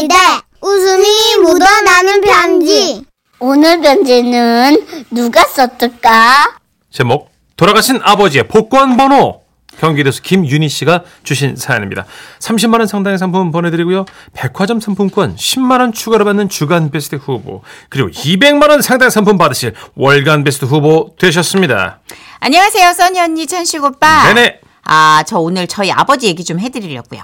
시대 웃음이 묻어나는 편지 오늘 편지는 누가 썼을까? 제목 돌아가신 아버지의 복권 번호 경기도에서 김윤희 씨가 주신 사연입니다. 30만 원 상당의 상품 보내드리고요. 백화점 상품권 10만 원 추가로 받는 주간 베스트 후보 그리고 200만 원 상당의 상품 받으실 월간 베스트 후보 되셨습니다. 안녕하세요, 써니 언니, 천식 오빠. 네네. 아, 저 오늘 저희 아버지 얘기 좀 해드리려고요.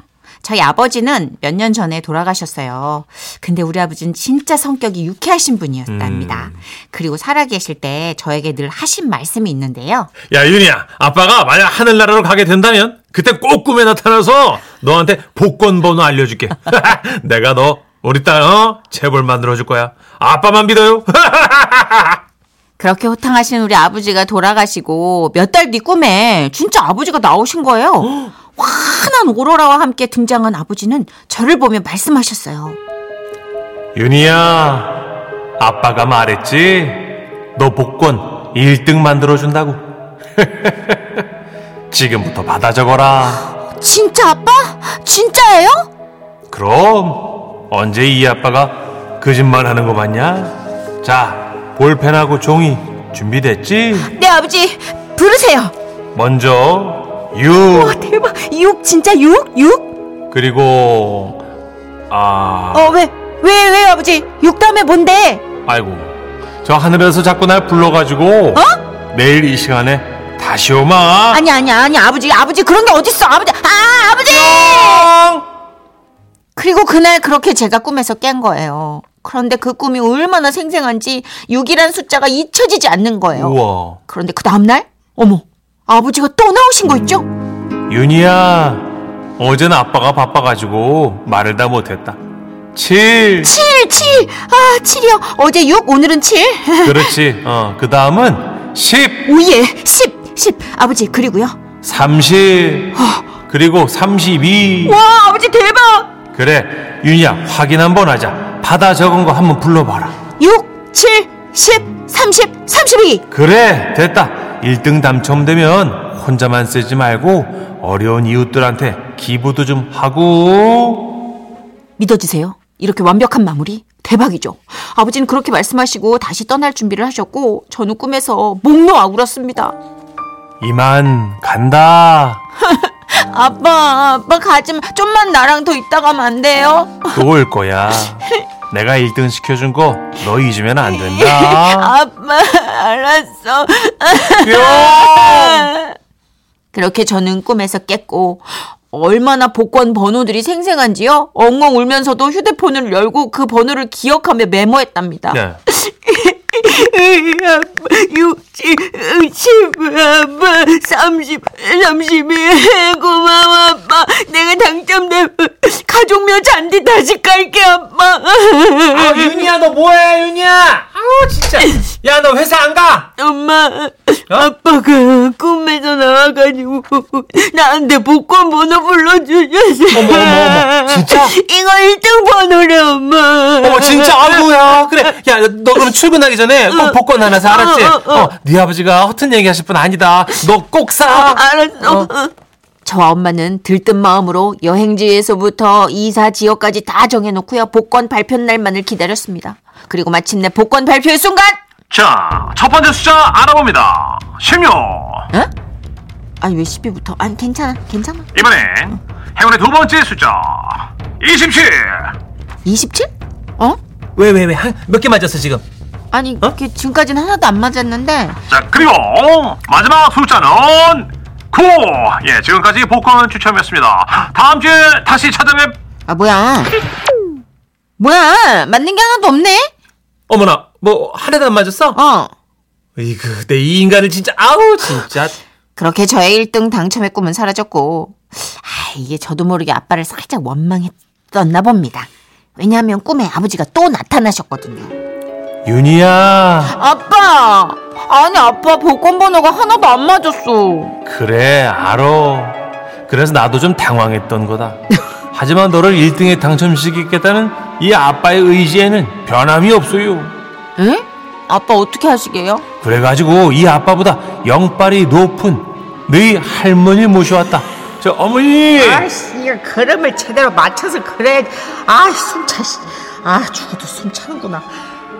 저희 아버지는 몇 년 전에 돌아가셨어요. 근데 우리 아버지는 진짜 성격이 유쾌하신 분이었답니다. 그리고 살아계실 때 저에게 늘 하신 말씀이 있는데요. 야 윤희야 아빠가 만약 하늘나라로 가게 된다면 그때 꼭 꿈에 나타나서 너한테 복권 번호 알려줄게. 내가 너 우리 딸 어? 재벌 만들어줄 거야. 아빠만 믿어요. 그렇게 호탕하신 우리 아버지가 돌아가시고 몇 달 뒤 꿈에 진짜 아버지가 나오신 거예요. 환한 오로라와 함께 등장한 아버지는 저를 보며 말씀하셨어요. 윤희야, 아빠가 말했지? 너 복권 1등 만들어준다고. 지금부터 받아 적어라. 진짜 아빠? 진짜예요? 그럼, 언제 이 아빠가 거짓말 하는 거 맞냐? 자, 볼펜하고 종이 준비됐지? 네, 아버지. 부르세요. 먼저, 와, 6, 대박. 6 진짜 6? 6? 그리고, 아, 어, 왜? 왜, 왜, 아버지? 6 다음에 뭔데? 아이고, 저 하늘에서 자꾸 날 불러가지고, 내일 이 시간에 다시 오마. 아니, 아니, 아니, 아버지, 아버지, 그런 게 어딨어, 아버지. 아, 아버지! 그리고 그날 그렇게 제가 꿈에서 깬 거예요. 그런데 그 꿈이 얼마나 생생한지 6이란 숫자가 잊혀지지 않는 거예요. 우와. 그런데 그 다음날, 어머, 아버지가 또 나오신 거 있죠? 윤희야, 어제는 아빠가 바빠가지고 말을 다 못했다. 7. 7, 7! 아, 7이요. 어제 6, 오늘은 7. 그렇지. 어, 그 다음은 10, 오예, 10, 10. 아버지, 그리고요. 30, 그리고 32. 와, 아버지 대박! 그래, 윤희야, 확인 한번 하자. 받아 적은 거 한번 불러봐라. 6, 7, 10, 30, 32. 그래, 됐다. 1등 당첨되면 혼자만 쓰지 말고 어려운 이웃들한테 기부도 좀 하고. 믿어지세요? 이렇게 완벽한 마무리? 대박이죠. 아버지는 그렇게 말씀하시고 다시 떠날 준비를 하셨고 저는 꿈에서 목 놓아 울었습니다. 이만 간다. 아빠, 아빠 가지 마. 좀만 나랑 더 있다 가면 안 돼요? 또 올 거야. 내가 1등 시켜준 거 너 잊으면 안 된다. 아빠, 알았어. 뿅! 그렇게 저는 꿈에서 깼고 얼마나 복권 번호들이 생생한지요. 엉엉 울면서도 휴대폰을 열고 그 번호를 기억하며 메모했답니다. 네. 6, 7, 10, 아빠, 30, 32. 고마워, 아빠. 내가 당첨되면 가족묘 잔디 다시 깔게, 아빠. 아, 윤희야, 너 뭐해, 윤희야? 아우, 진짜. 야, 너 회사 안 가? 엄마, 아빠가 꿈에서 나와가지고 나한테 복권 번호 불러주셨어. 어머, 어머, 어머. 진짜? 이거 1등 번호래, 엄마. 어머, 진짜, 아이고야. 그래. 야, 너 그럼 출근하기 전에 꼭 복권 하나 사, 알았지? 어, 어, 어. 어, 네 아버지가 허튼 얘기 하실 분 아니다. 너 꼭 사. 알았어. 저와 엄마는 들뜬 마음으로 여행지에서부터 이사 지역까지 다 정해놓고요. 복권 발표 날만을 기다렸습니다. 그리고 마침내 복권 발표의 순간! 자, 첫 번째 숫자 알아봅니다. 16. 에? 아니 왜 10위부터? 아니 괜찮아 괜찮아. 이번엔 행운의 두 번째 숫자. 27. 27? 어? 왜, 왜, 왜? 몇개 맞았어, 지금? 아니 그게 지금까지는 하나도 안 맞았는데 자, 그리고 마지막 숫자는 9. 예, 지금까지 복권 추첨이었습니다. 다음 주에 다시 찾아뵙. 아 뭐야 뭐야 맞는 게 하나도 없네 어머나, 뭐, 하나도 안 맞았어? 어 이그, 내 이 인간을 진짜, 아우, 진짜. 그렇게 저의 1등 당첨의 꿈은 사라졌고 아 이게 저도 모르게 아빠를 살짝 원망했었나 봅니다 왜냐하면 꿈에 아버지가 또 나타나셨거든요 윤희야. 아빠 아니 아빠 복권 번호가 하나도 안 맞았어 그래, 알어. 그래서 나도 좀 당황했던 거다. 하지만 너를 1등에 당첨시키겠다는 이 아빠의 의지에는 변함이 없어요. 에? 아빠 어떻게 하시게요? 그래가지고 이 아빠보다 영빨이 높은 너희 할머니 모셔왔다. 저 어머니. 아이씨, 이거 걸음을 제대로 맞춰서 그래. 아, 숨 차, 씨. 아, 죽어도 숨 차는구나.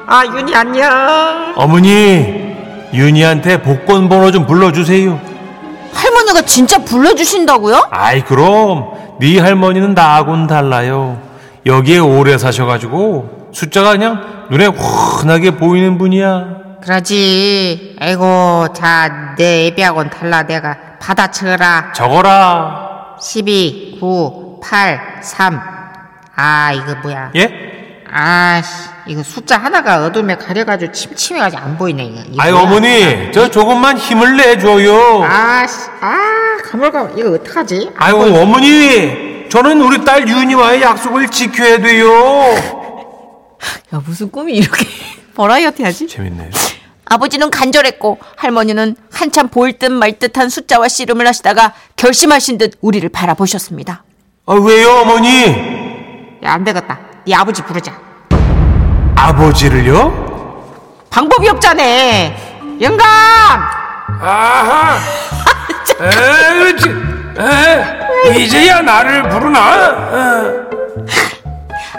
아, 윤희 안녕. 어머니, 윤희한테 복권 번호 좀 불러주세요. 할머니가 진짜 불러주신다고요? 아이 그럼 네 할머니는 나하고는 달라요. 여기에 오래 사셔가지고 숫자가 그냥 눈에 훤하게 보이는 분이야. 그러지. 아이고, 자, 내 애비하고는 달라. 내가 받아 적어라. 적어라. 12, 9, 8, 3. 아, 이거 뭐야. 예? 아씨, 이거 숫자 하나가 어둠에 가려가지고 침침해가지고 안 보이네, 이거. 이거 아이 뭐야? 어머니 저 조금만 힘을 내줘요. 아씨, 아, 가물가물, 이거 어떡하지? 아이고 어머니 저는 우리 딸 윤희와의 약속을 지켜야 돼요. 야, 무슨 꿈이 이렇게 버라이어티 하지? 재밌네요. 아버지는 간절했고 할머니는 한참 보일 듯 말 듯한 숫자와 씨름을 하시다가 결심하신 듯 우리를 바라보셨습니다. 아 왜요 어머니? 야, 안 되겠다. 네 아버지 부르자. 아버지를요? 방법이 없잖아. 영감! 아하. 에 그렇지. 에 이제야 나를 부르나?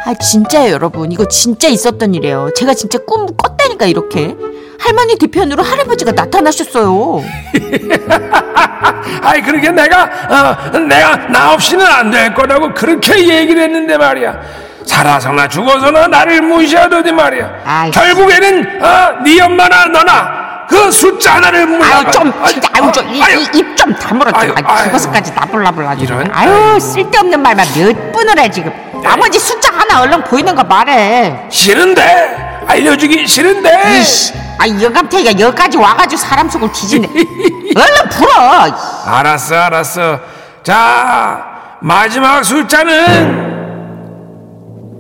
아, 진짜예요, 여러분. 이거 진짜 있었던 일이에요. 제가 진짜 꿈 꿨다니까, 이렇게. 할머니 뒤편으로 할아버지가 나타나셨어요. 아이 그렇게 내가 어, 내가 나 없이는 안 될 거라고 그렇게 얘기를 했는데 말이야. 살아서나 죽어서나 나를 무시하더니 말이야. 아이. 결국에는 어, 네 엄마나 너나 그 숫자 하나를 물라. 아유, 좀, 진짜, 아유, 좀, 입좀 다물어. 아유, 좀. 아유. 죽어서까지 나불나불 아주. 이런. 아유, 쓸데없는 말만 몇 분을 해, 지금. 나머지 숫자 하나 얼른 보이는 거 말해. 싫은데 알려주기 싫은데. 이씨, 아, 영감태기가 여기까지 와가지고 사람 속을 뒤지네. 얼른 불어. 알았어 알았어. 자 마지막 숫자는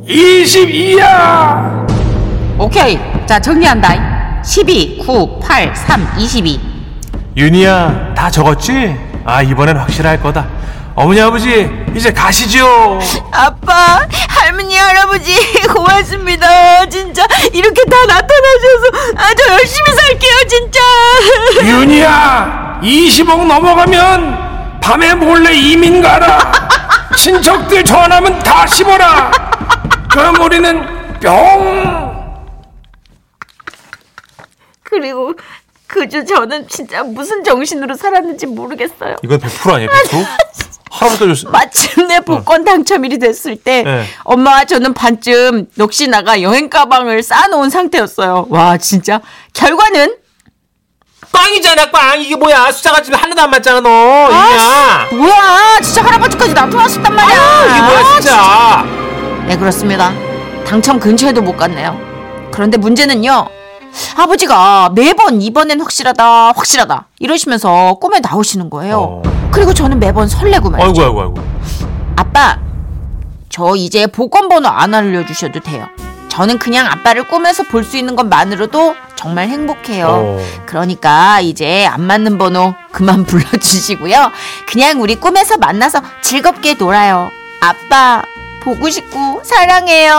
22야. 오케이. 자, 정리한다. 12, 9, 8, 3, 22. 윤희야 다 적었지? 아 이번엔 확실할 거다. 어머니 아버지 이제 가시죠. 아빠, 할머니, 할아버지, 고맙습니다. 진짜, 이렇게 다 나타나셔서 아주 열심히 살게요, 진짜. 윤희야 20억 넘어가면 밤에 몰래 이민 가라. 친척들 전화하면 다 씹어라. 그럼 우리는 뿅. 그리고 그주 저는 진짜 무슨 정신으로 살았는지 모르겠어요. 이건 100% 아니에요 100%? 할아버지가 줬어. 마침내 복권 당첨일이 됐을 때 네. 엄마와 저는 반쯤 넋이 나가 여행 가방을 쌓아놓은 상태였어요. 와 진짜 결과는 빵이잖아 빵 이게 뭐야 숫자가 지금 하나도 안 맞잖아 너 윤희야. 뭐야 진짜 할아버지까지 나타났었단 말이야. 이게 뭐야 진짜. 네 그렇습니다. 당첨 근처에도 못 갔네요. 그런데 문제는요. 아버지가 매번 이번엔 확실하다 확실하다 이러시면서 꿈에 나오시는 거예요. 어. 그리고 저는 매번 설레고 말이죠. 아이고 아이고 아이고. 아빠, 저 이제 복권 번호 안 알려주셔도 돼요. 저는 그냥 아빠를 꿈에서 볼 수 있는 것만으로도 정말 행복해요. 어. 그러니까 이제 안 맞는 번호 그만 불러주시고요. 그냥 우리 꿈에서 만나서 즐겁게 놀아요. 아빠, 보고 싶고 사랑해요.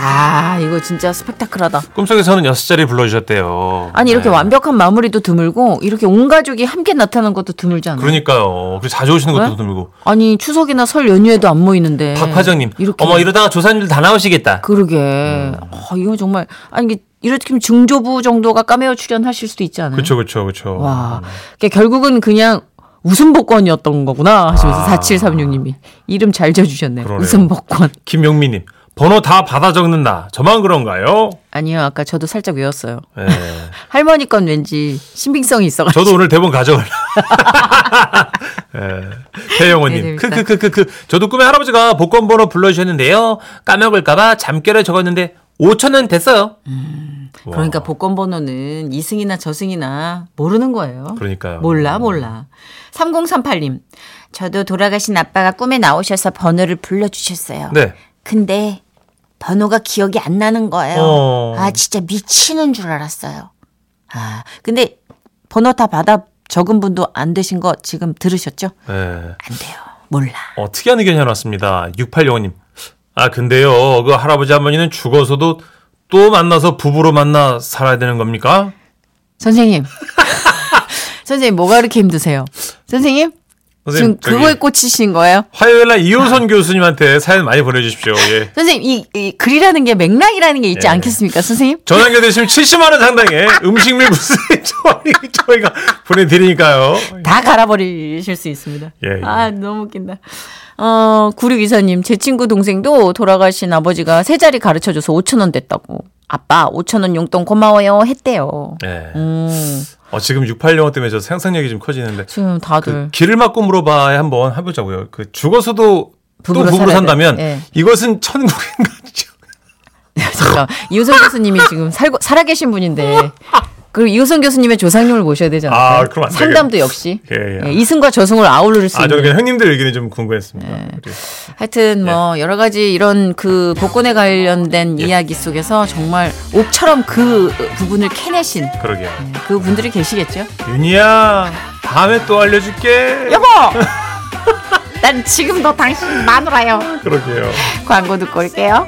아, 이거 진짜 스펙타클하다. 꿈속에서는 여섯 자리 불러주셨대요. 아니 이렇게 네. 완벽한 마무리도 드물고 이렇게 온 가족이 함께 나타나는 것도 드물지 않아요? 그러니까요. 그리고 자주 오시는 것도 네? 드물고. 아니 추석이나 설 연휴에도 안 모이는데 박화정님. 이렇게 어머 이러다가 조사님들 다 나오시겠다. 그러게 음. 아, 이거 정말 아니 이게 이렇게 중조부 정도가 까메오 출연하실 수도 있지 않아요? 그렇죠 그렇죠 그렇죠. 와 그러니까 결국은 그냥 웃음 복권이었던 거구나 하시면서 아. 4736님이 이름 잘 지어주셨네요. 그러네요. 웃음 복권 김용민님. 번호 다 받아 적는다. 저만 그런가요? 아니요 아까 저도 살짝 외웠어요. 네. 할머니 건 왠지 신빙성이 있어가지고 저도 오늘 대본 배영호님, 재밌다. 크크크크크. 저도 꿈에 할아버지가 복권 번호 불러주셨는데요. 까먹을까봐 잠결에 적었는데 5천은 됐어요. 와, 그러니까 복권 번호는 이승이나 저승이나 모르는 거예요. 그러니까요. 몰라, 몰라. 3038님. 저도 돌아가신 아빠가 꿈에 나오셔서 번호를 불러주셨어요. 네. 근데 번호가 기억이 안 나는 거예요. 어. 아, 진짜 미치는 줄 알았어요. 아, 근데 번호 다 받아 적은 분도 안 되신 거 지금 들으셨죠? 네. 안 돼요. 몰라. 어, 특이한 의견이 하나 왔습니다. 6805님. 아, 근데요. 그 할아버지 할머니는 죽어서도 또 만나서 부부로 만나 살아야 되는 겁니까? 선생님. 선생님 뭐가 그렇게 힘드세요? 선생님 지금 선생님, 저기 그거에 꽂히신 거예요? 화요일 날 이호선 교수님한테 사연 많이 보내주십시오. 예. 선생님 이, 이 글이라는 게 맥락이라는 게 있지 예. 않겠습니까, 선생님? 전화 연결되시면 70만 원 상당의 음식물 저희 저희가 보내드리니까요. 다 갈아버리실 수 있습니다. 예, 예. 아, 너무 웃긴다. 어, 9624님, 제 친구 동생도 돌아가신 아버지가 세 자리 가르쳐 줘서 5천원 됐다고. 아빠, 5천원 용돈 고마워요. 했대요. 예. 음, 어, 지금 686 때문에 저 상상력이 좀 커지는데 지금 다들. 그 길을 막고 물어봐야 한번 해보자고요. 그 죽어서도 부부로 또 부부로 산다면 돼. 예. 이것은 천국인 가죠. 잠깐. 이호선 교수님이 지금 살고, 살아계신 분인데. 그리고 이호선 교수님의 조상님을 모셔야 되지 않을까요? 아, 그럼 안 상담도 역시. 예, 예. 예, 이승과 저승을 아우를 수 아, 있는. 저는 그냥 형님들 의견이 좀 궁금했습니다. 네. 하여튼 뭐 여러 가지 이런 그 복권에 관련된 예. 이야기 속에서 정말 옥처럼 그 부분을 캐내신 그러게요. 그 분들이 계시겠죠? 윤희야, 다음에 또 알려줄게. 여보! 난 지금도 당신 마누라요. 그러게요. 광고 듣고 올게요.